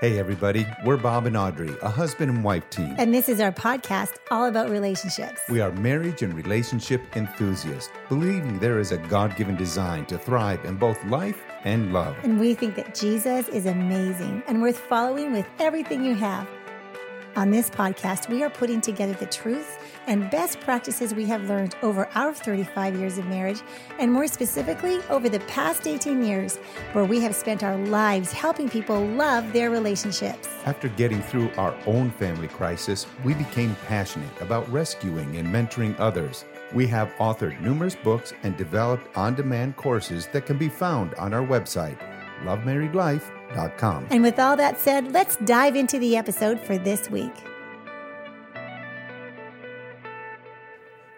Hey, everybody, we're Bob and Audrey, a husband and wife team. And this is our podcast all about relationships. We are marriage and relationship enthusiasts, believing there is a God given design to thrive in both life and love. And we think that Jesus is amazing and worth following with everything you have. On this podcast, we are putting together the truth and best practices we have learned over our 35 years of marriage, and more specifically, over the past 18 years, where we have spent our lives helping people love their relationships. After getting through our own family crisis, we became passionate about rescuing and mentoring others. We have authored numerous books and developed on demand courses that can be found on our website, lovemarriedlife.com. And with all that said, let's dive into the episode for this week.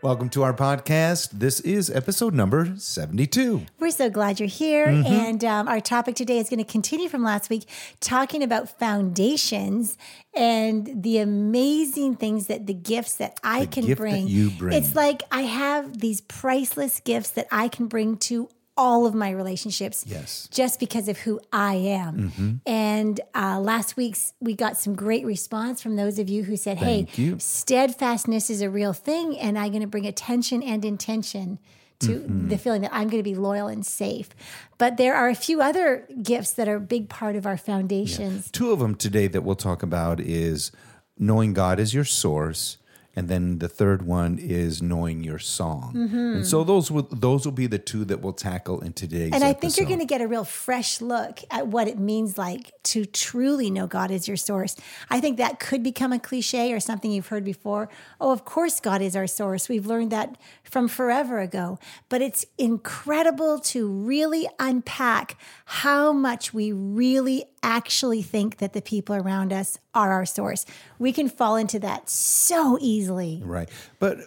Welcome to our podcast. This is episode number 72. We're so glad you're here. Mm-hmm. And um, our topic today is going to continue from last week, talking about foundations and the amazing things that the gifts that I The can gift that bring. you bring. It's like I have these priceless gifts that I can bring to all of my relationships Yes. just because of who I am. Mm-hmm. And uh, last week's we got some great response from those of you who said, Thank "Hey, you. steadfastness is a real thing, and I'm going to bring attention and intention." To Mm-hmm. the feeling that I'm going to be loyal and safe. But there are a few other gifts that are a big part of our foundations. Two of them today that we'll talk about is knowing God as your source, and then the third one is knowing your song. And so those will those will be the two that we'll tackle in today's. And I think you're going to get a real fresh look at what it means like to truly know God as your source. I think that could become a cliche or something you've heard before. Oh, of course, God is our source. We've learned that from forever ago. But it's incredible to really unpack how much we really actually think that the people around us are our source. We can fall into that so easily. Right. But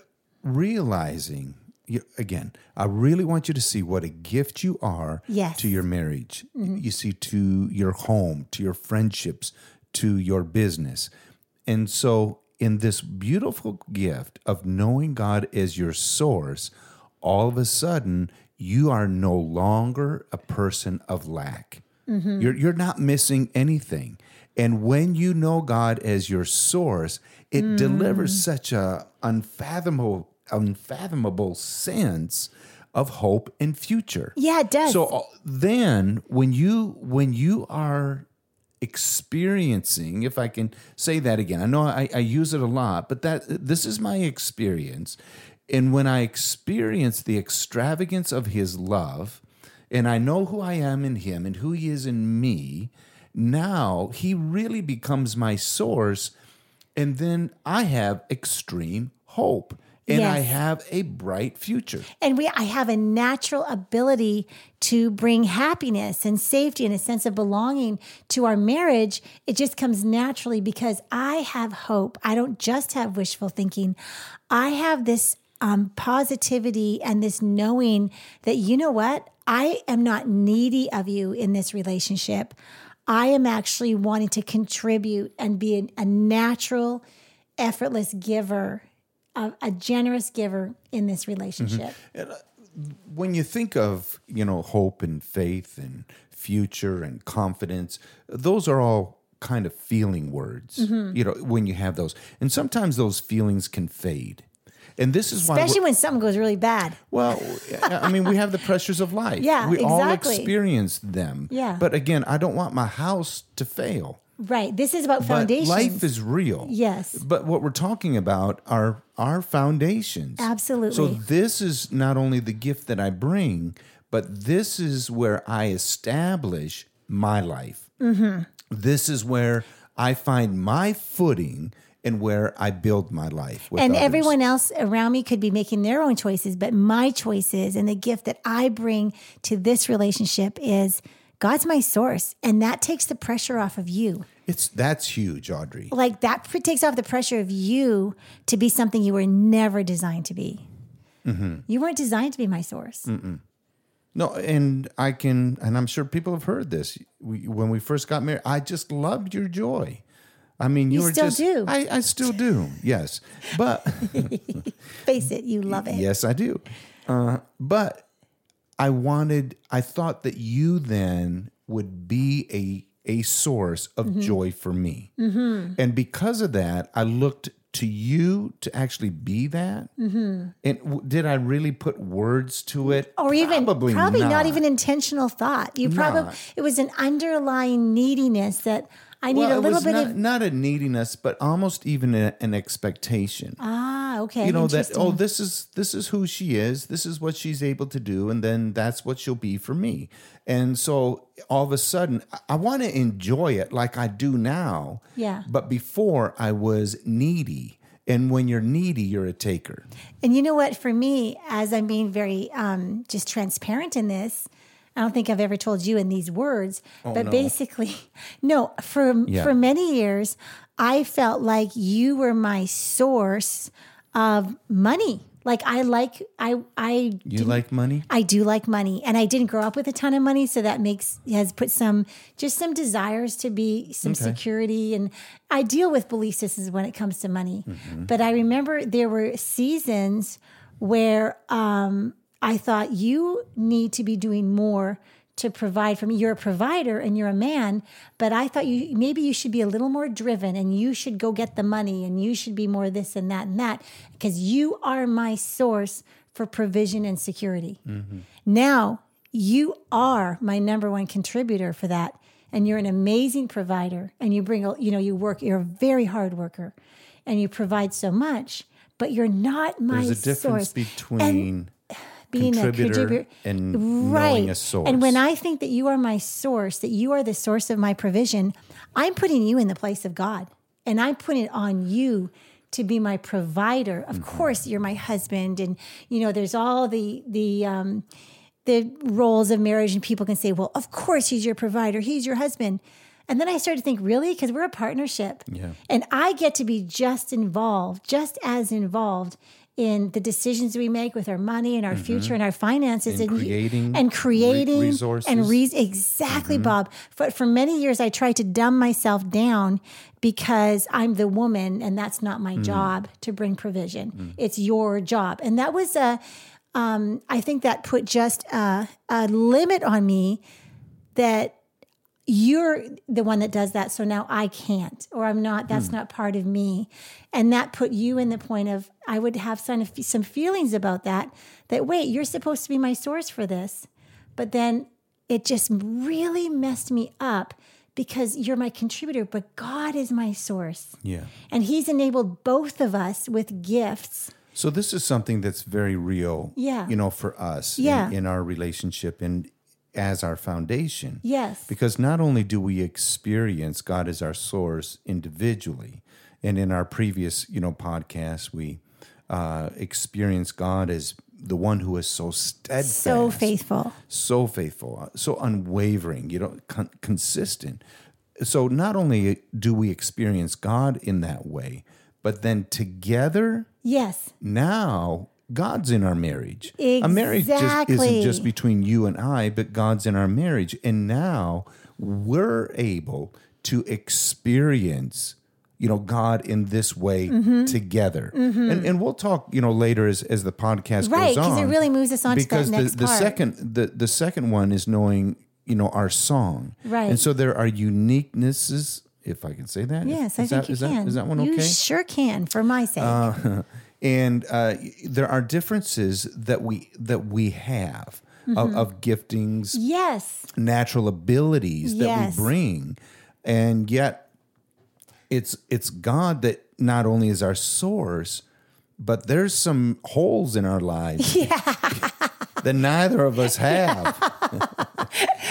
realizing, you, again, I really want you to see what a gift you are Yes. to your marriage. Mm-hmm. You see, to your home, to your friendships, to your business. And so, in this beautiful gift of knowing God as your source, all of a sudden, you are no longer a person of lack. You're, you're not missing anything. And when you know God as your source, it delivers such a unfathomable, unfathomable sense of hope and future. Yeah, it does. So uh, then when you when you are experiencing, if I can say that again, I know I, I use it a lot, but that this is my experience. And when I experience the extravagance of his love, and I know who I am in him and who he is in me, now he really becomes my source. And then I have extreme hope and I have a bright future. and we i have a natural ability to bring happiness and safety and a sense of belonging to our marriage it just comes naturally because i have hope i don't just have wishful thinking i have this um, positivity and this knowing that you know what i am not needy of you in this relationship. I am actually wanting to contribute and be a, natural effortless giver a, a generous giver in this relationship. When you think of you know hope and faith and future and confidence those are all kind of feeling words Mm-hmm. you know when you have those. And sometimes those feelings can fade and this is why especially when something goes really bad. well i mean we have the pressures of life Yeah, we all experience them Yeah. but again i don't want my house to fail Right. This is about but foundations. life is real Yes. but what we're talking about are our foundations Absolutely. so this is not only the gift that I bring, but this is where I establish my life. Mm-hmm. This is where I find my footing and where I build my life. With and others. everyone else around me could be making their own choices, but my choices and the gift that I bring to this relationship is God's my source. And that takes the pressure off of you. it's that's huge, Audrey. Like that takes off the pressure of you to be something you were never designed to be. Mm-hmm. You weren't designed to be my source. No, and I can, and I'm sure people have heard this. We, when we first got married, I just loved your joy. I mean, you, still just. do. I, I still do. Yes, but Face it, you love it. yes, I do. Uh, but I wanted. I thought that you then would be a a source of Mm-hmm. joy for me. And because of that, I looked to you to actually be that. And w- did I really put words to it? Mm-hmm. or even probably, probably not. not even intentional thought. You probably it was an underlying neediness that I need Well, a it little bit not, of not a neediness, but almost even a- an expectation. ah okay you know that oh this is this is who she is this is what she's able to do and then that's what she'll be for me and so all of a sudden I- i want to enjoy it like i do now Yeah. but before i was needy and when you're needy you're a taker And you know what? For me, as I'm being very um, just transparent in this, I don't think I've ever told you in these words, but Oh, no. basically, no. For Yeah. for many years, I felt like you were my source of money. Like I like I I you like money I do like money, and I didn't grow up with a ton of money, so that makes has put some just some desires to be some security, and I deal with belief systems when it comes to money. But I remember there were seasons where um, I thought you need to be doing more to provide for me. You're a provider and you're a man, but I thought you maybe you should be a little more driven and you should go get the money and you should be more this and that and that because you are my source for provision and security. Mm-hmm. Now, you are my number one contributor for that and you're an amazing provider and you bring a, you know you work you're a very hard worker and you provide so much, but you're not my there's a difference source. between being contributor a contributor and right. a source. And when I think that you are my source, that you are the source of my provision, I'm putting you in the place of God. And I'm putting it on you to be my provider. Of Mm-hmm. course, you're my husband and you know there's all the the um the roles of marriage and people can say, "Well, of course he's your provider. He's your husband." And then I started to think, really? Because we're a partnership. Yeah. And I get to be just involved, just as involved in the decisions we make with our money and our mm-hmm. future and our finances. And and, creating and creating re- resources. and re- exactly mm-hmm. Bob. But for many years I tried to dumb myself down because I'm the woman and that's not my mm. job to bring provision. Mm. It's your job. And that was a um, I think that put just a, a limit on me that you're the one that does that so now i can't or i'm not that's hmm. not part of me. And that put you in the point of i would have some some feelings about that that wait you're supposed to be my source for this. But then it just really messed me up because you're my contributor but god is my source. Yeah. And he's enabled both of us with gifts. So this is something that's very real, Yeah. you know, for us in- Yeah. in, our relationship and as our foundation. Yes. Because not only do we experience God as our source individually, and in our previous, you know, podcast, we uh, experience God as the one who is so steadfast, so faithful so faithful, uh, so unwavering, you know, con- consistent. So not only do we experience God in that way, but then together yes now God's in our marriage. Exactly. A marriage just isn't just between you and I, but God's in our marriage. And now we're able to experience, you know, God in this way Mm-hmm. together. And, and we'll talk, you know, later as, as the podcast right goes on. because it really moves us on to because the, the part second the, the second one is knowing, you know, our song. Right. And so there are uniquenesses, if I can say that. yes is i that, think you is can That, is that one you okay? sure can for my sake and uh, there are differences that we that we have Mm-hmm. of, of giftings, yes natural abilities that Yes. we bring, and yet it's it's God that not only is our source, but there's some holes in our lives that neither of us have.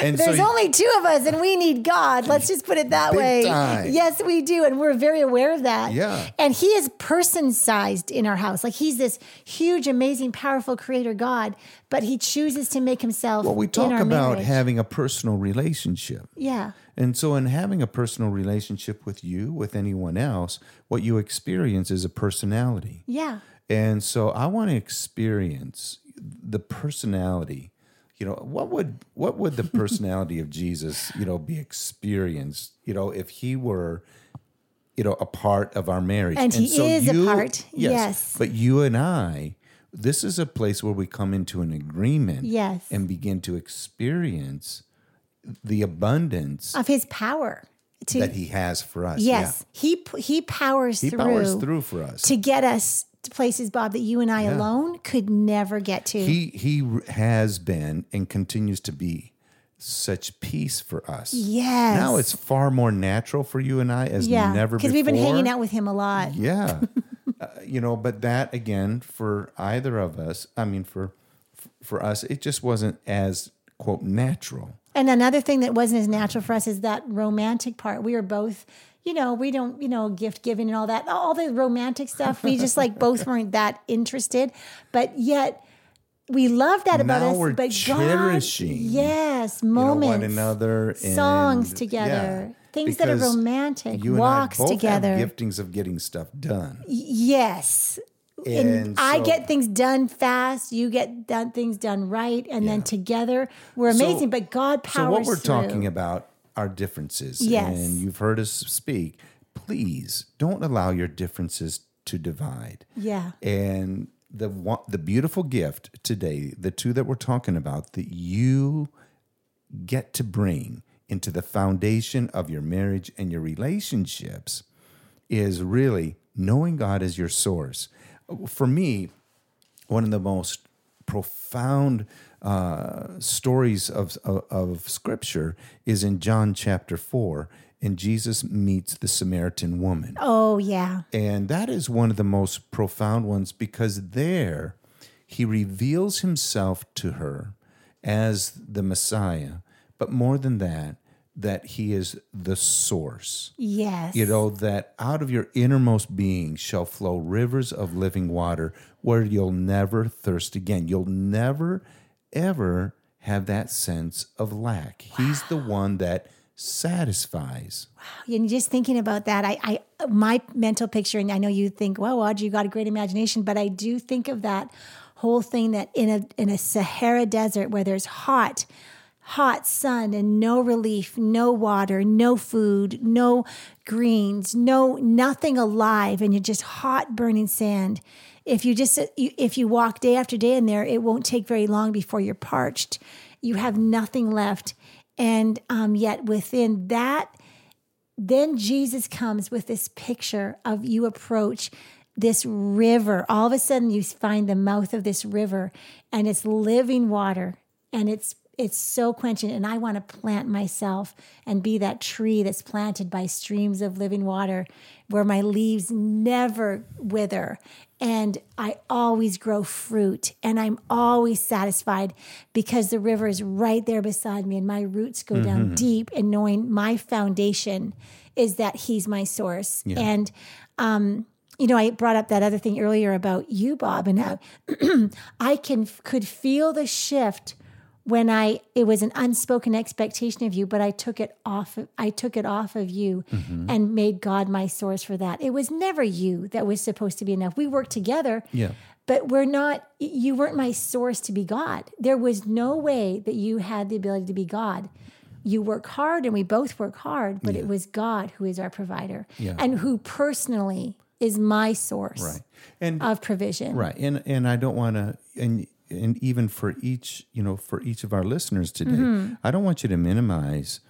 And There's so only two of us and we need God. Let's just put it that way. time. Yes, we do. And we're very aware of that. Yeah. And He is person sized in our house. Like He's this huge, amazing, powerful creator God, but He chooses to make Himself. well, we talk about marriage. having a personal relationship. Yeah. And so, in having a personal relationship with you, with anyone else, what you experience is a personality. Yeah. And so, I want to experience the personality. You know, what would what would the personality of Jesus, you know, be experienced? You know, if he were, you know, a part of our marriage, And he is a part, yes. But you and I, this is a place where we come into an agreement, Yes. and begin to experience the abundance of his power to that he has for us. yes he he powers He through powers through for us. to get us to places bob that you and i alone could never get to he he has been and continues to be such peace for us. yes Now it's far more natural for you and I as yeah never because we've been hanging out with him a lot Yeah. uh, you know, but that again for either of us, I mean for for us it just wasn't as quote natural. And another thing that wasn't as natural for us is that romantic part. We were both, you know, we don't, you know, gift giving and all that, all the romantic stuff. We just like both weren't that interested, but yet we love that about Now us. we're but cherishing, God, yes, You know, moments, one another songs and- together, yeah, things that are romantic, you and walks I both together. Have giftings of getting stuff done. Yes. And, And I get things done fast. You get done things done right, and then together we're amazing. but God powers. So what we're through. talking about are differences. Yes. And you've heard us speak. Please don't allow your differences to divide. Yeah. And the one, the beautiful gift today, the two that we're talking about, that you get to bring into the foundation of your marriage and your relationships is really knowing God as your source. For me, one of the most profound uh, stories of, of, of Scripture is in John chapter 4, and Jesus meets the Samaritan woman. Oh yeah. And that is one of the most profound ones because there he reveals himself to her as the Messiah, but more than that, that he is the source. Yes. You know, that out of your innermost being shall flow rivers of living water where you'll never thirst again. You'll never, ever have that sense of lack. He's the one that satisfies. Wow. And just thinking about that, I, I, my mental picture, and I know you think, well, Audrey, you got a great imagination, but I do think of that whole thing that in a in a Sahara desert where there's hot, hot sun and no relief, no water, no food, no greens, no nothing alive, and you're just hot burning sand. If you just if you walk day after day in there, it won't take very long before you're parched. You have nothing left, and um, yet within that then Jesus comes with this picture of you approach this river. All of a sudden, you find the mouth of this river, and it's living water, and it's it's so quenching. And I want to plant myself and be that tree that's planted by streams of living water, where my leaves never wither, and I always grow fruit, and I'm always satisfied because the river is right there beside me, and my roots go down deep. And knowing my foundation is that He's my source, and um, you know, I brought up that other thing earlier about you, Bob, and how I can could feel the shift when I it was an unspoken expectation of you, but I took it off. Of, I took it off of you mm-hmm. and made God my source for that. It was never you that was supposed to be enough. We worked together, Yeah. but we're not. You weren't my source to be God. There was no way that you had the ability to be God. You work hard, and we both work hard, but it was God who is our provider, Yeah. and who personally is my source Right. And of provision. Right. And and I don't want to and and even for each, you know, for each of our listeners today, Mm-hmm. I don't want you to minimize,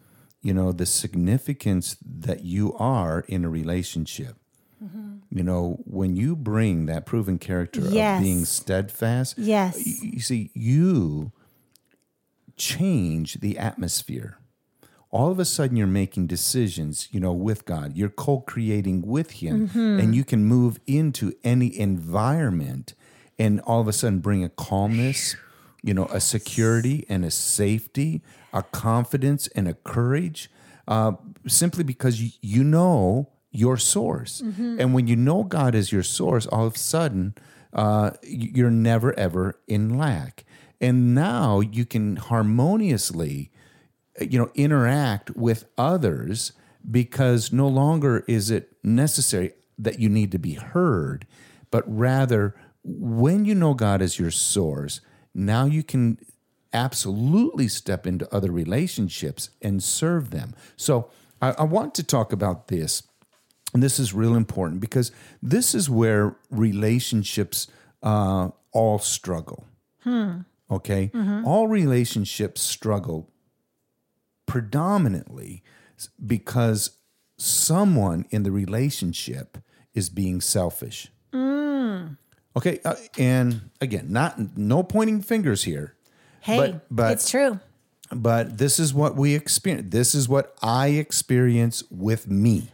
you know, the significance that you are in a relationship. Mm-hmm. You know, when you bring that proven character Yes. of being steadfast, Yes. you see, you change the atmosphere. All of a sudden, you're making decisions, you know, with God. You're co-creating with Him, Mm-hmm. and you can move into any environment, and all of a sudden bring a calmness, you know, a security and a safety, a confidence and a courage, uh, simply because you, you know your source. And when you know God is your source, all of a sudden, uh, you're never ever in lack. And now you can harmoniously, you know, interact with others because no longer is it necessary that you need to be heard, but rather when you know God as your source, now you can absolutely step into other relationships and serve them. So I, I want to talk about this and this is real important because this is where relationships uh, all struggle. Hmm. Okay? Mm-hmm. All relationships struggle predominantly because someone in the relationship is being selfish. Hmm. Okay, uh, and again, not no pointing fingers here. Hey, But- but- it's true. but this is what we experience. This is what I experience with me.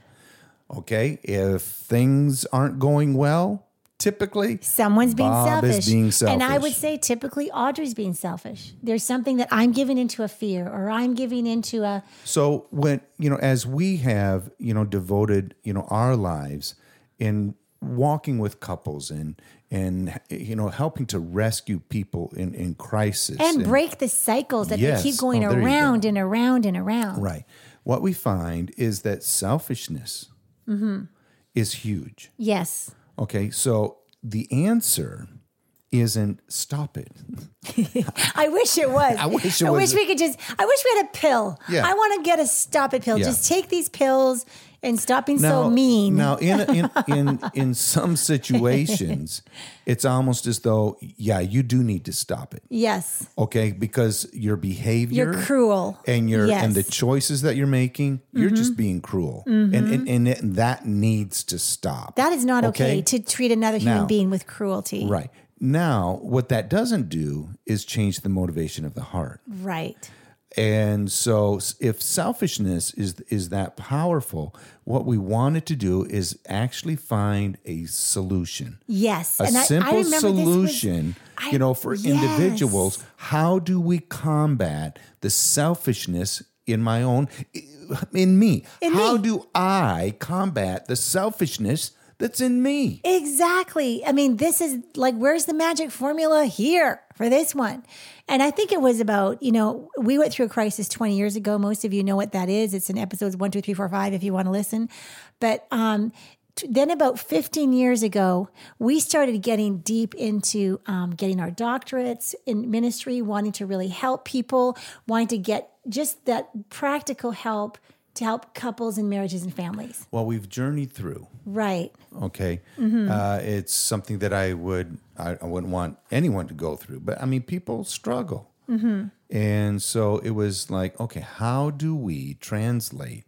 Okay, if things aren't going well, typically Someone's being Bob selfish. is being And I would say typically Audrey's being selfish. There's something that I'm giving into a fear or I'm giving into a So when you know, as we have you know devoted you know our lives in walking with couples and and you know helping to rescue people in in crisis and break the cycles that Yes. they keep going Oh, you go. around and around and around. right. What we find is that selfishness Mm-hmm. is huge. Yes. Okay, so the answer isn't stop it. I wish it was. I wish it I was- wish we could just. I wish we had a pill. Yeah. I want to get a stop it pill. Yeah. Just take these pills and stop being so mean. Now, in, in in in some situations, it's almost as though, yeah, you do need to stop it. yes. Okay, because your behavior, You're cruel. and your and the Yes. Mm-hmm. choices that you're making, you're just being cruel, and, and and it- that needs to stop. That is not okay, Okay. to treat another human Now- being with cruelty. right now, what that doesn't do is change the motivation of the heart. Right. And so, if selfishness is is that powerful, what we wanted to do is actually find a solution, Yes. a and I- I, simple was- solution. I- you know, for yes. individuals, how do we combat the selfishness in my own, in me? In how me. do I combat the selfishness that's in me? Exactly. I mean, this is like, where's the magic formula here for this one? And I think it was about, you know, we went through a crisis 20 years ago. Most of you know what that is. It's in episodes one, two, three, four, five, if you want to listen. But um, then about 15 years ago, we started getting deep into um, getting our doctorates in ministry, wanting to really help people, wanting to get just that practical help to help couples and marriages and families. Well, we've journeyed through. Right. Okay, Mm-hmm. uh, it's something that I would I, I wouldn't want anyone to go through. But I mean, people struggle, Mm-hmm. and so it was like, okay, how do we translate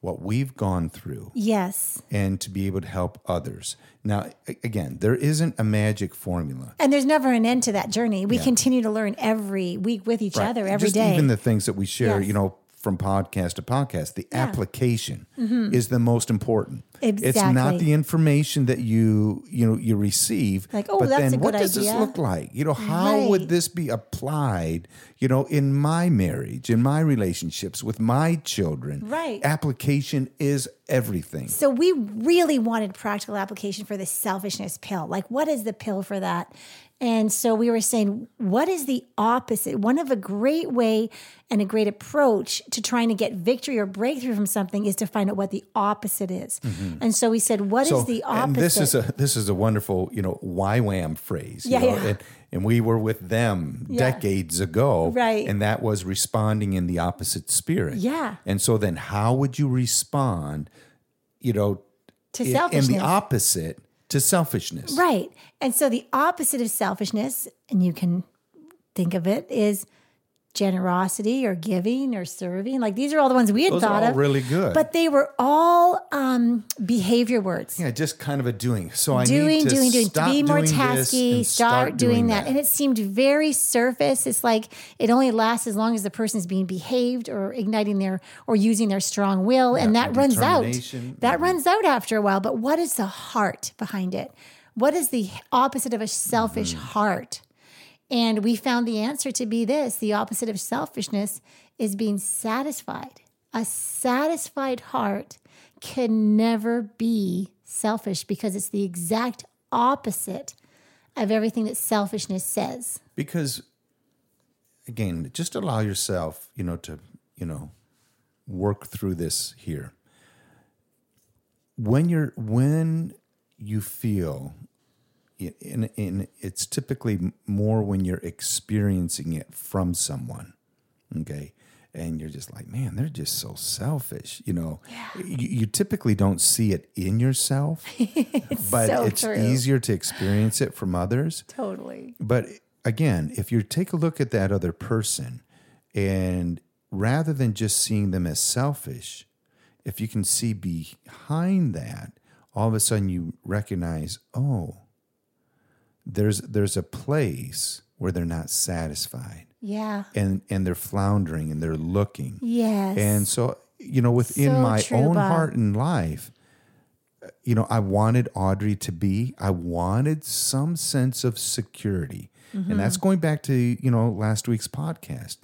what we've gone through Yes. and to be able to help others? Now, again, there isn't a magic formula. And there's never an end to that journey. We continue to learn every week with each other, every Just day. even the things that we share, Yes. you know, from podcast to podcast, the application is the most important. It's not Mm-hmm. The information that you you know you receive. Like, oh, but that's then a what good does this look like? You know, how Right. would this be applied? You know, in my marriage, in my relationships with my children. Right. Application is everything. so we really wanted practical application for the selfishness pill. Like, what is the pill for that? And so we were saying, what is the opposite? One of a great way and a great approach to trying to get victory or breakthrough from something is to find out what the opposite is. And so we said, what is Mm-hmm. So, the opposite? and this is a this is a wonderful you know YWAM phrase. you Yeah, know, yeah. And, and we were with them Yeah. decades ago, Right. And that was responding in the opposite spirit. Yeah. And so then, how would you respond? You know, to in, in the opposite to selfishness. Right. And so the opposite of selfishness, and you can think of it, is generosity or giving or serving. Like these are all the ones we had Those thought all of. really good. But they were all um, behavior words. Yeah, just kind of a doing. So I doing, need to doing, doing. stop Be more doing this tasky. and Start, doing, that. And it seemed very surface. It's like it only lasts as long as the person's being behaved or igniting their or using their strong will, and that runs out. That runs out after a while. But what is the heart behind it? What is the opposite of a selfish Mm-hmm. heart? And we found the answer to be this the opposite of selfishness is being satisfied. A satisfied heart can never be selfish because it's the exact opposite of everything that selfishness says. because again just allow yourself you know to you know work through this here when you're when you feel in, in it's typically more when you're experiencing it from someone okay and you're just like man they're just so selfish you know you, you typically don't see it in yourself but so it's true. easier to experience it from others Totally. but again, if you take a look at that other person and rather than just seeing them as selfish, if you can see behind that, all of a sudden you recognize, oh, there's there's a place where they're not satisfied Yeah. and and they're floundering and they're looking. Yes. And so, you know, within So my true, own Bob. heart and life, uh, you know, I wanted Audrey to be, I wanted some sense of security. Mm-hmm. And that's going back to, you know, last week's podcast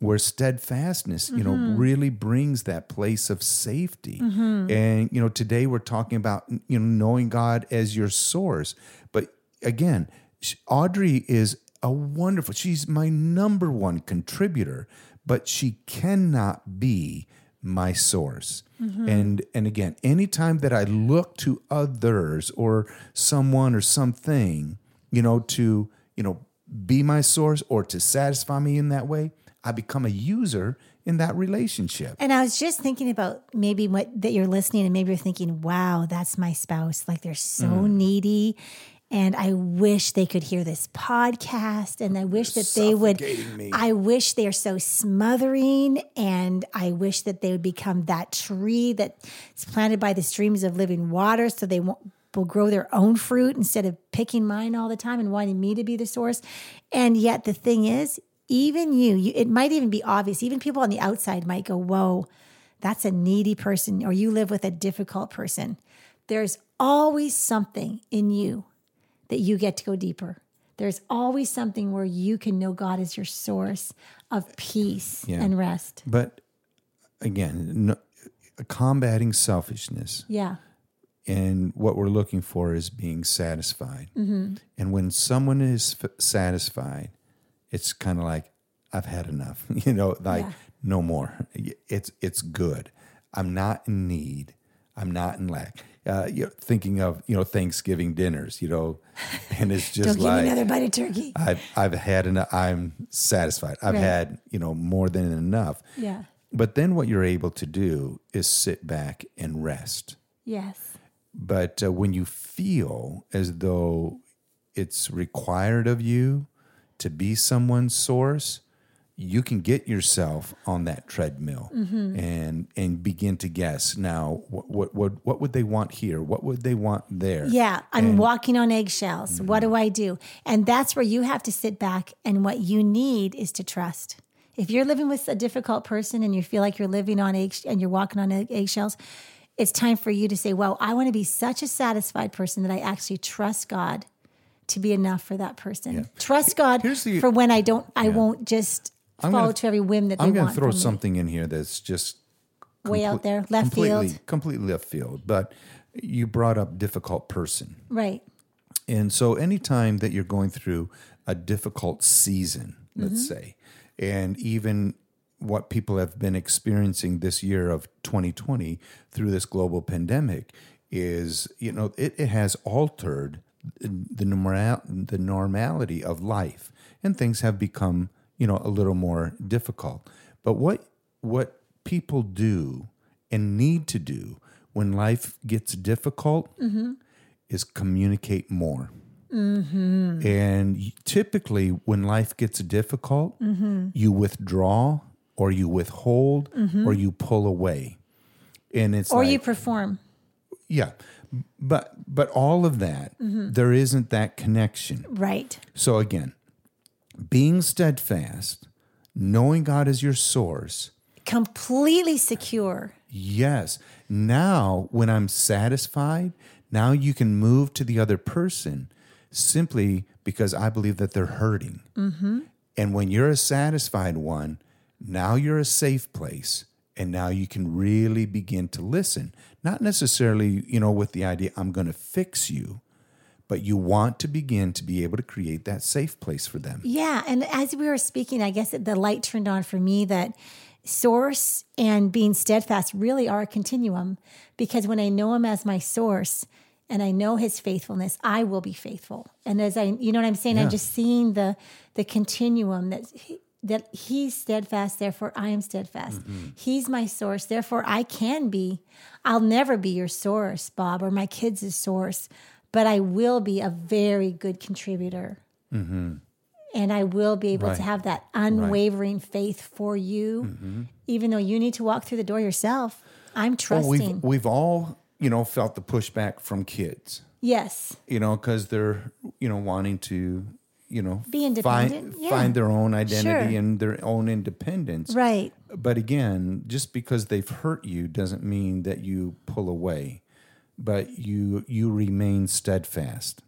where steadfastness, you know, Mm-hmm. really brings that place of safety. Mm-hmm. And, you know, today we're talking about, you know, knowing God as your source. But again, Audrey is a wonderful, she's my number one contributor, but she cannot be my source. And and again, anytime that I look to others or someone or something, you know, to, you know, be my source or to satisfy me in that way, I become a user in that relationship. And I was just thinking about maybe what that you're listening and maybe you're thinking, wow, that's my spouse. Like they're so Mm. needy. And I wish they could hear this podcast. And I wish that they would me. I wish they are so smothering. And I wish that they would become that tree that's planted by the streams of living water so they won't will grow their own fruit instead of picking mine all the time and wanting me to be the source. And yet the thing is, even you, you it might even be obvious, even people on the outside might go, Whoa, that's a needy person, or you live with a difficult person. There's always something in you that you get to go deeper. There's always something where you can know God is your source of peace Yeah. and rest. But again, no, combating selfishness Yeah. and what we're looking for is being satisfied. Mm-hmm. And when someone is f- satisfied, it's kind of like I've had enough. You know, like Yeah. no more. It's it's good. I'm not in need. I'm not in lack. Uh, you're thinking of you know Thanksgiving dinners, you know, and it's just Don't just give me like another bite of turkey. I've I've had enough. I'm satisfied. I've Right. had you know more than enough. Yeah. But then what you're able to do is sit back and rest. Yes. But uh, when you feel as though it's required of you to be someone's source, you can get yourself on that treadmill Mm-hmm. and and begin to guess. Now, what what what what would they want here? What would they want there? Yeah, I'm walking on eggshells. What Mm-hmm. do I do? And that's where you have to sit back and what you need is to trust. If you're living with a difficult person and you feel like you're living on egg and you're walking on egg- eggshells, it's time for you to say, "Well, I want to be such a satisfied person that I actually trust God to be enough for that person. Trust God the- for when I don't I won't just I'm follow gonna- to every whim that I'm going to throw from me. something in here that's just way out there, left completely, field. completely left field. But you brought up difficult person. Right. And so, anytime that you're going through a difficult season, let's Mm-hmm. say, and even what people have been experiencing this year of 2020 through this global pandemic is, you know, it, it has altered the normal the normality of life, and things have become, you know, a little more difficult. But what what people do and need to do when life gets difficult mm-hmm. is communicate more. Mm-hmm. And typically, when life gets difficult, mm-hmm. you withdraw or you withhold or you pull away. And it's Or like, you perform. yeah, but but all of that, there isn't that connection. Right. So again, being steadfast, knowing God as your source, Completely secure. Yes. Now, when I'm satisfied, now you can move to the other person simply because I believe that they're hurting. Mm-hmm. And when you're a satisfied one, now you're a safe place. And now you can really begin to listen. Not necessarily, you know, with the idea, I'm going to fix you, but you want to begin to be able to create that safe place for them. Yeah. And as we were speaking, I guess the light turned on for me that source and being steadfast really are a continuum because when I know him as my source and I know his faithfulness, I will be faithful. And as I, you know what I'm saying? Yeah. I'm just seeing the, the continuum that he, that he's steadfast, therefore I am steadfast. Mm-hmm. He's my source, therefore I can be. I'll never be your source, Bob, or my kids' source, but I will be a very good contributor And I will be able Right. to have that unwavering faith for you, Mm-hmm. even though you need to walk through the door yourself. I'm Well, trusting. we've we've all you know felt the pushback from kids, yes. you know, because they're you know wanting to you know Be find independent, yeah. find their own identity Sure. and their own independence. Right. But again, just because they've hurt you doesn't mean that you pull away, but you you remain steadfast.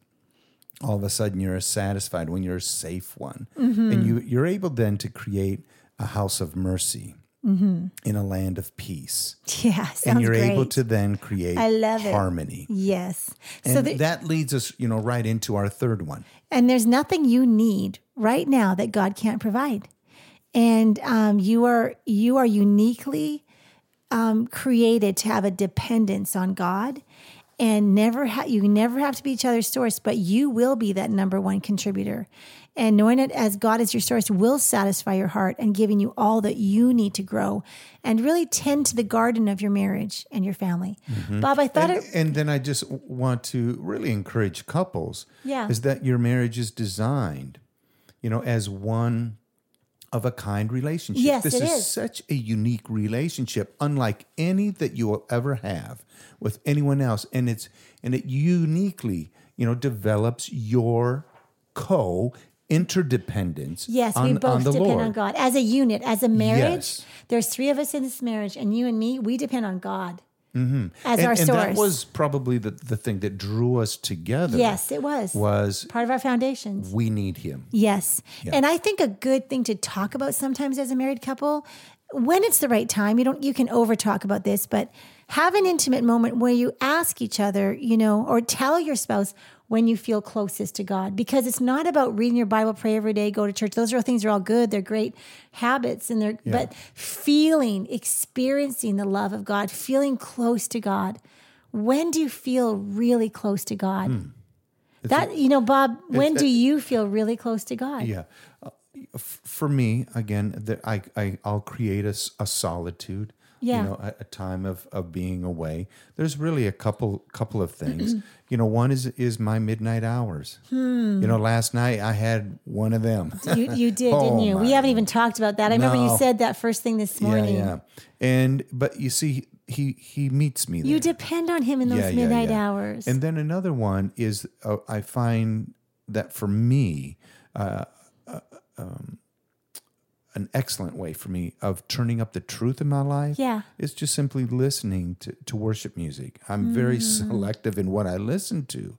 All of a sudden, you're a satisfied when you're a safe one, Mm-hmm. and you you're able then to create a house of mercy in a land of peace, Yeah. And you're great. able to then create I love it. harmony. Yes. And so the, that leads us, you know, right into our third one. And there's nothing you need right now that God can't provide. And um, you are you are uniquely um, created to have a dependence on God, and never ha- you never have to be each other's source, but you will be that number one contributor. And knowing it as God is your source will satisfy your heart and giving you all that you need to grow and really tend to the garden of your marriage and your family. Bob, I thought And, it. and then I just want to really encourage couples. Yeah. Is that your marriage is designed, you know, as one of a kind relationship. Yes, this it is, is. such a unique relationship, unlike any that you will ever have with anyone else. And it's and it uniquely, you know, develops your co interdependence Yes, on, we both depend Lord. on God as a unit, as a marriage. Yes. There's three of us in this marriage, and you and me, we depend on God as Mm-hmm. and, our and source. that was probably the, the thing that drew us together. yes, it was Was part of our foundations. we need him. Yes, and I think a good thing to talk about sometimes as a married couple, when it's the right time. You don't. You can over talk about this, but have an intimate moment where you ask each other, you know, or tell your spouse when you feel closest to God because it's not about reading your Bible, pray every day, go to church. Those are things are all good. They're great habits and they're but feeling, experiencing the love of God, feeling close to God. When do you feel really close to God? That you know, Bob, when do you feel really close to God? Yeah. Uh, for me, again, that I, I I'll create a, a solitude. Yeah. You know, a, a time of, of being away. There's really a couple couple of things. you know, one is is my midnight hours. Hmm. You know, last night I had one of them. You, you did, Oh, didn't you? We haven't even talked about that. I remember you said that first thing this morning. Yeah, yeah. And but you see, he he meets me there. You depend on him in those Yeah, yeah, midnight yeah. hours. And then another one is uh, I find that for me, uh, uh, um, an excellent way for me of turning up the truth in my life Yeah. is just simply listening to, to worship music. I'm very Mm-hmm. selective in what I listen to,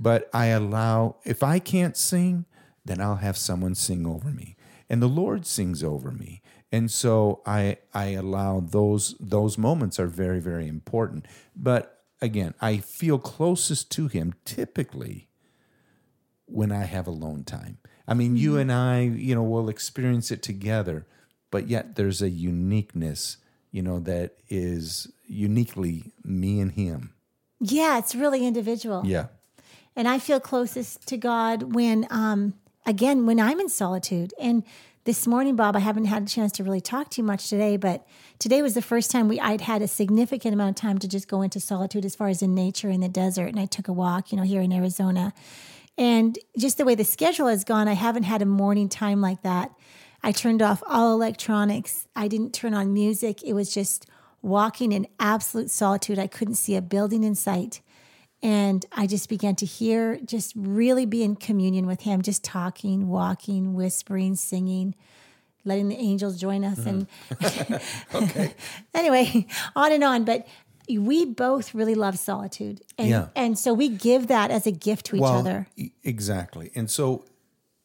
but I allow, if I can't sing, then I'll have someone sing over me. And the Lord sings over me. And so I I allow those those moments are very very important. But again, I feel closest to him typically when I have alone time. I mean, you Mm-hmm. and I, you know, will experience it together, but yet there's a uniqueness, you know, that is uniquely me and him. yeah, it's really individual. Yeah. And I feel closest to God when, um, again, when I'm in solitude. And this morning, Bob, I haven't had a chance to really talk to you much today, but today was the first time we I'd had a significant amount of time to just go into solitude as far as in nature in the desert. And I took a walk, you know, here in Arizona. And just the way the schedule has gone, I haven't had a morning time like that. I turned off all electronics. I didn't turn on music. It was just walking in absolute solitude. I couldn't see a building in sight. And I just began to hear, just really be in communion with him, just talking, walking, whispering, singing, letting the angels join us. Mm-hmm. And anyway, on and on. But we both really love solitude. And, Yeah. and so we give that as a gift to each other. Exactly. And so,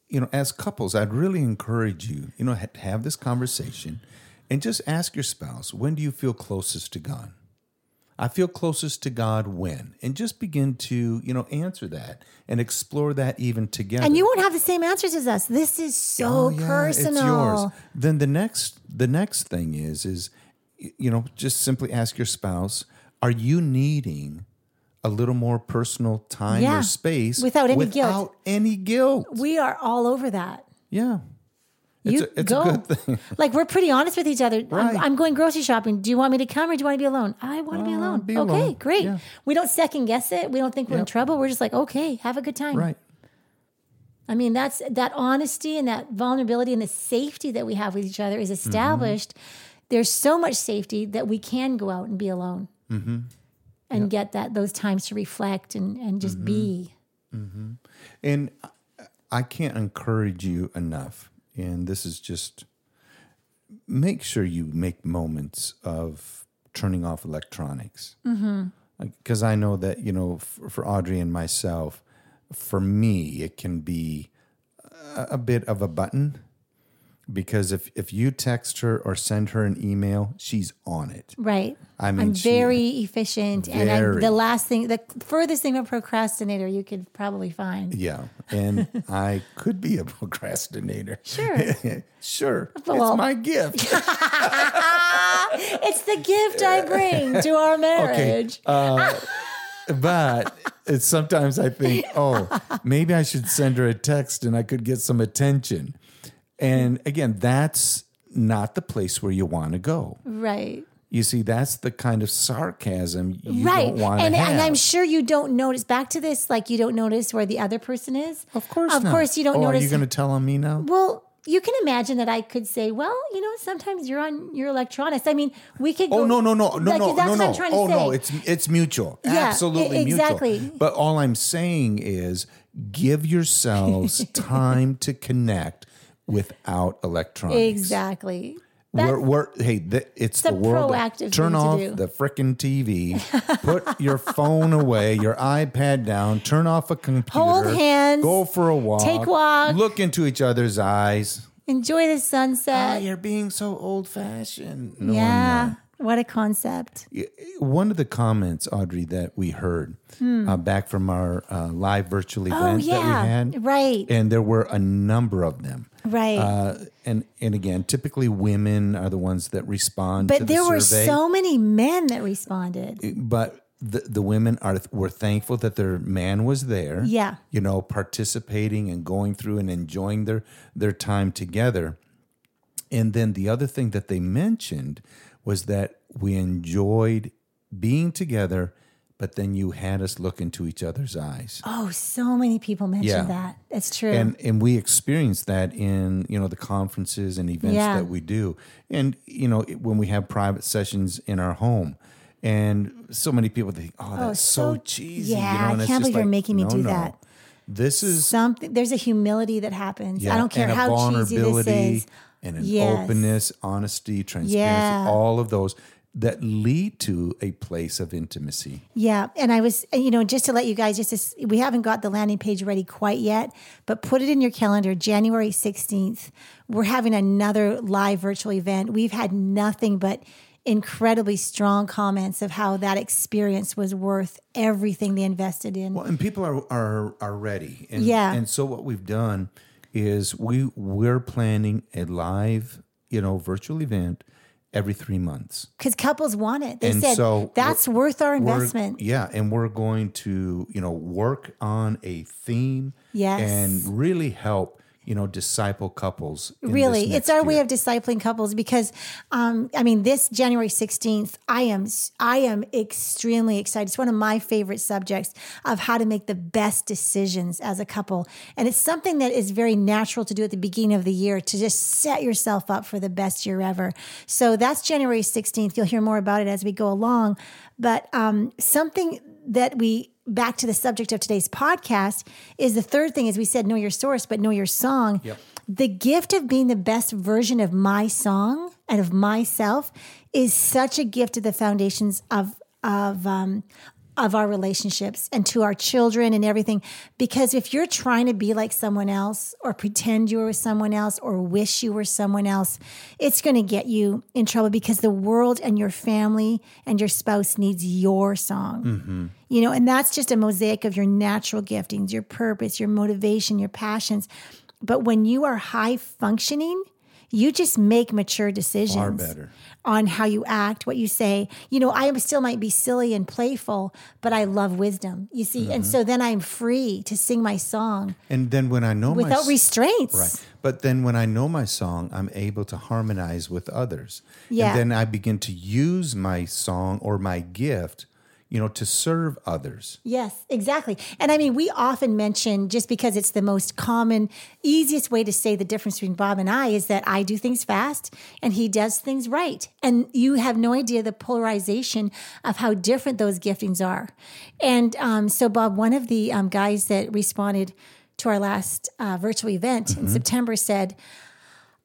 you know, as couples, I'd really encourage you, you know, have this conversation and just ask your spouse, when do you feel closest to God? I feel closest to God when? And just begin to, you know, answer that and explore that even together. And you won't have the same answers as us. This is so Oh, yeah, personal. It's yours. Then the next the next thing is is you know, just simply ask your spouse, are you needing a little more personal time Yeah, or space without any guilt. without any guilt? We are all over that. Yeah. It's, You a, it's go. a good thing. Like we're pretty honest with each other. I'm, I'm going grocery shopping. Do you want me to come or do you want to be alone? I want to be Uh, alone. be okay, alone. great. Yeah. We don't second guess it. We don't think we're in trouble. We're just like, okay, have a good time. Right. I mean, that's that honesty and that vulnerability and the safety that we have with each other is established. There's so much safety that we can go out and be alone mm-hmm. and get that those times to reflect and, and just be. Mm-hmm. Mm-hmm. And I can't encourage you enough. And this is just make sure you make moments of turning off electronics. Because I know that, you know, for, for Audrey and myself, for me, it can be a, a bit of a button. Because if, if you text her or send her an email, she's on it. Right. I mean, I'm she- very efficient. And I'm the last thing, the furthest thing a procrastinator you could probably find. Yeah. And I could be a procrastinator. Sure. sure. Well- it's my gift. It's the gift I bring to our marriage. Uh, but it's sometimes I think, oh, maybe I should send her a text and I could get some attention. And again, that's not the place where you want to go. Right. You see, that's the kind of sarcasm you right. don't want and, to have. and I'm sure you don't notice back to this, like you don't notice where the other person is. of course, Of not. course you don't oh, notice. Are you going to tell on me now? well, you can imagine that I could say, well, you know, sometimes you're on your electronics. I mean, we could Oh go, no no no no like, no that's no what no! I'm trying to oh say. no, it's it's mutual, Yeah, absolutely exactly. mutual. But all I'm saying is, give yourselves time to connect without electronics. exactly. We're, we're hey, th- it's the a world. proactive Turn off the frickin' TV. put your phone away, your iPad down. Turn off a computer. Hold hands. Go for a walk. Take walk. Look into each other's eyes. Enjoy the Ah, sunset. you're being so old fashioned. No, yeah. What a concept. One of the comments, Audrey, that we heard uh, back from our uh, live virtual event Hmm. Oh, that we had, Right. and there were a number of them. Right. Uh, and and again, typically women are the ones that respond. to but the there were so many men that responded. But the the women are were thankful that their man was there. Yeah. you know, participating and going through and enjoying their their time together. And then the other thing that they mentioned was that we enjoyed being together, but then you had us look into each other's eyes. Oh, so many people mentioned Yeah. that. That's true. And and we experience that in you know the conferences and events Yeah. that we do, and you know when we have private sessions in our home, and so many people think, oh, oh that's so, so- cheesy. yeah, you know? I can't believe you're making me no, do no. that. This is Something there's a humility that happens. yeah, I don't care how cheesy this is. and an Yes. openness, honesty, transparency, all of those that lead to a place of intimacy. Yeah, and I was, you know, just to let you guys, just to, we haven't got the landing page ready quite yet, but put it in your calendar. January sixteenth, we're having another live virtual event. We've had nothing but incredibly strong comments of how that experience was worth everything they invested in. Well, and people are are are ready. And, Yeah. And so what we've done is we we're planning a live, you know, virtual event every three months. Because couples want it. They And said so that's worth our investment. yeah, and we're going to, you know, work on a theme Yes. and really help, you know, disciple couples. really it's our way of discipling couples because um, i mean this january 16th i am i am extremely excited. It's one of my favorite subjects of how to make the best decisions as a couple. And it's something that is very natural to do at the beginning of the year to just set yourself up for the best year ever. So that's january 16th you'll hear more about it as we go along. But um, something that we back to the subject of today's podcast is the third thing is we said know your source but know your song Yep. the gift of being the best version of my song and of myself is such a gift to the foundations of of um, of our relationships and to our children and everything. Because if you're trying to be like someone else or pretend you were someone else or wish you were someone else, it's going to get you in trouble because the world and your family and your spouse needs your song. Mm-hmm. You know, and that's just a mosaic of your natural giftings, your purpose, your motivation, your passions. But when you are high functioning, you just make mature decisions better. on how you act, what you say. You know, I am still might be silly and playful, but I love wisdom. You see, Mm-hmm. and so then I'm free to sing my song And then when I know my without s- restraints. Right. But then when I know my song, I'm able to harmonize with others. Yeah. And then I begin to use my song or my gift, you know, to serve others. Yes, exactly. And I mean, we often mention just because it's the most common, easiest way to say the difference between Bob and I is that I do things fast and he does things right. And you have no idea the polarization of how different those giftings are. And um, so, Bob, one of the um, guys that responded to our last uh, virtual event in September said,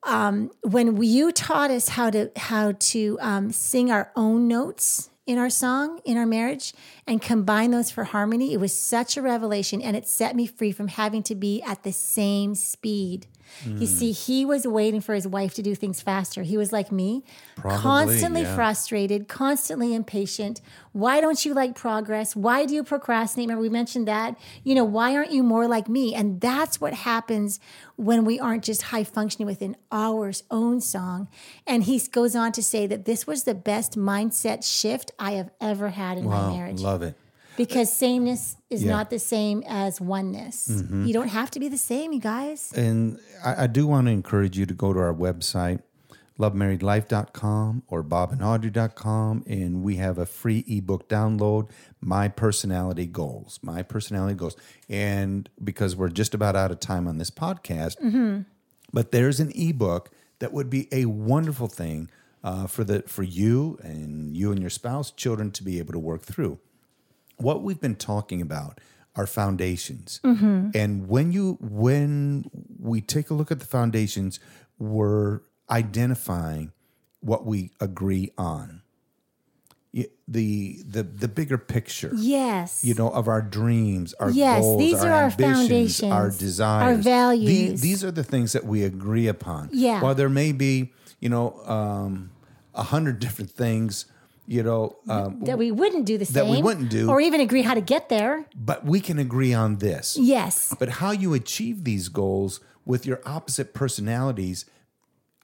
um, when we, you taught us how to how to um, sing our own notes in our song in our marriage and combine those for harmony it was such a revelation and it set me free from having to be at the same speed you see he was waiting for his wife to do things faster. He was like me Probably, constantly yeah. frustrated constantly impatient. Why don't you like progress? Why do you procrastinate? Remember we mentioned that. You know why aren't you more like me? And that's what happens when we aren't just high functioning within our own song. And he goes on to say that this was the best mindset shift i have ever had in my marriage. love it. Because sameness is Yeah. not the same as oneness you don't have to be the same you guys And I, I do want to encourage you to go to our website, lovemarriedlife.com or bobandaudrey.com, and we have a free ebook download, My Personality Goals. My Personality Goals. And because we're just about out of time on this podcast, but there's an ebook that would be a wonderful thing uh, for the for you and you and your spouse, children to be able to work through what we've been talking about are foundations. And when you when we take a look at the foundations we're identifying what we agree on. The the the bigger picture yes. you know of our dreams our Yes, goals these our are our foundations, our our desires. The- values. these are the things that we agree upon. Yeah. while there may be you know um a hundred different things you know um, that we wouldn't do the same That we wouldn't do. or even agree how to get there. But we can agree on this. Yes. But how you achieve these goals with your opposite personalities,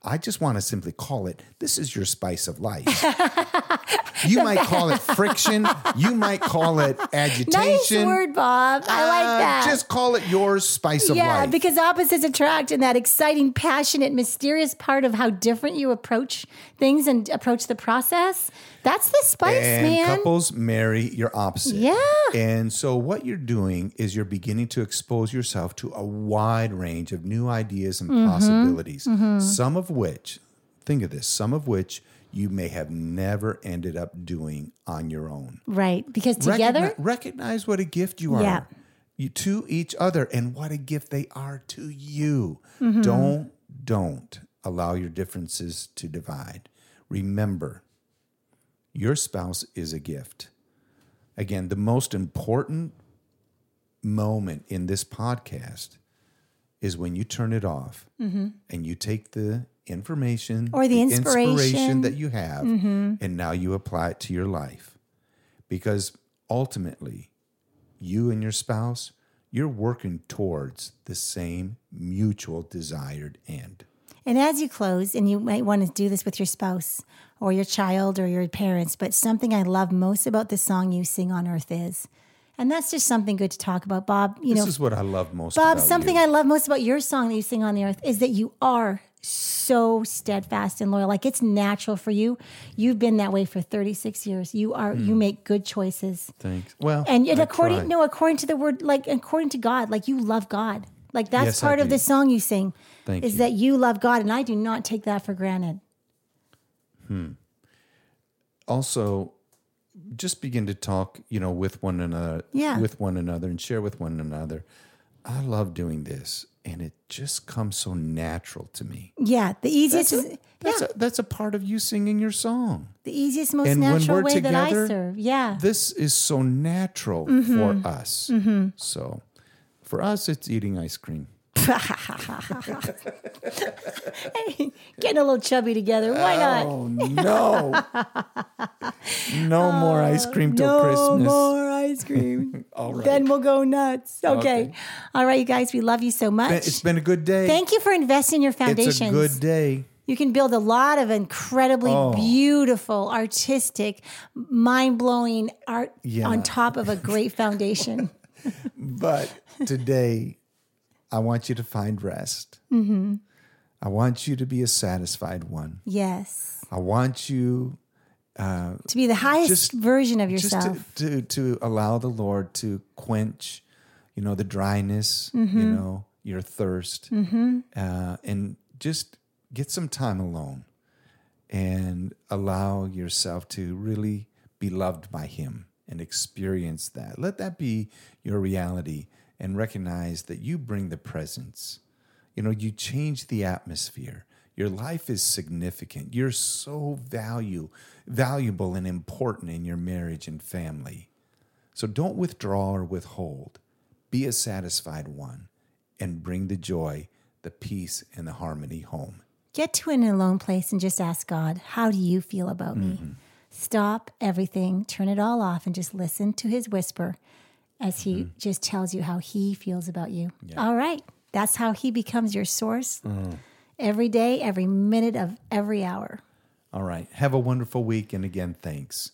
I just want to simply call it this is your spice of life. you might call it friction, you might call it agitation. nice word bob i like Uh, that Just call it your spice of yeah, life. Yeah, because opposites attract, and that exciting, passionate, mysterious part of how different you approach things and approach the process. That's the spice, and man. couples marry your opposite. Yeah. And so what you're doing is you're beginning to expose yourself to a wide range of new ideas and Mm-hmm. possibilities, some of which, think of this, some of which you may have never ended up doing on your own. right, because together, Recogni- recognize what a gift you are Yeah. you, to each other and what a gift they are to you. Mm-hmm. Don't, don't allow your differences to divide. Remember, your spouse is a gift. Again, the most important moment in this podcast is when you turn it off and you take the information Mm-hmm. Or the inspiration. that you have and now you apply it to your life. Because ultimately, you and your spouse, you're working towards the same mutual desired end. and as you close, and you might want to do this with your spouse or your child or your parents, but something I love most about the song you sing on earth is, and that's just something good to talk about, Bob. You This know, this is what I love most Bob, something you. I love most about your song that you sing on the earth is that you are so steadfast and loyal. Like it's natural for you. You've been that way for 36 years. You are you Hmm. make good choices. Thanks. Well, And it, according try. no, according to the word like according to God, like you love God. Like that's Yes, part of the song you sing. Thank is you. that you love God and I do not take that for granted. Hmm. Also just begin to talk you know with one another Yeah. with one another and share with one another i love doing this and it just comes so natural to me Yeah, the easiest that's, a, that's, a, that's a part of you singing your song the easiest most and natural way that I together, serve. Yeah. this is so natural Mm-hmm. for us so for us it's eating ice cream Getting a little chubby together. Why oh, not? oh no no more ice oh, cream till no christmas No more ice cream. all right Then we'll go nuts. Okay. Okay. All right, you guys, we love you so much. it's been a good day Thank you for investing in your foundations. it's a good day You can build a lot of incredibly Oh. beautiful, artistic, mind blowing art Yeah. on top of a great foundation. But today, I want you to find rest. Mm-hmm. I want you to be a satisfied one. yes. I want you to be the highest just- version of yourself. to, to to allow the Lord to quench, you know, the dryness, Mm-hmm. you know, your thirst, uh, and just get some time alone and allow yourself to really be loved by Him and experience that. Let that be your reality, and recognize that you bring the presence. You know, you change the atmosphere. Your life is significant. You're so value, valuable and important in your marriage and family. So don't withdraw or withhold. Be a satisfied one and bring the joy, the peace, and the harmony home. Get to an alone place and just ask God, How do you feel about Mm-hmm. me? Stop everything, turn it all off, and just listen to his whisper as he Mm-hmm. just tells you how he feels about you. All right. That's how he becomes your source Mm. every day, every minute of every hour. All right. Have a wonderful week. And again, thanks.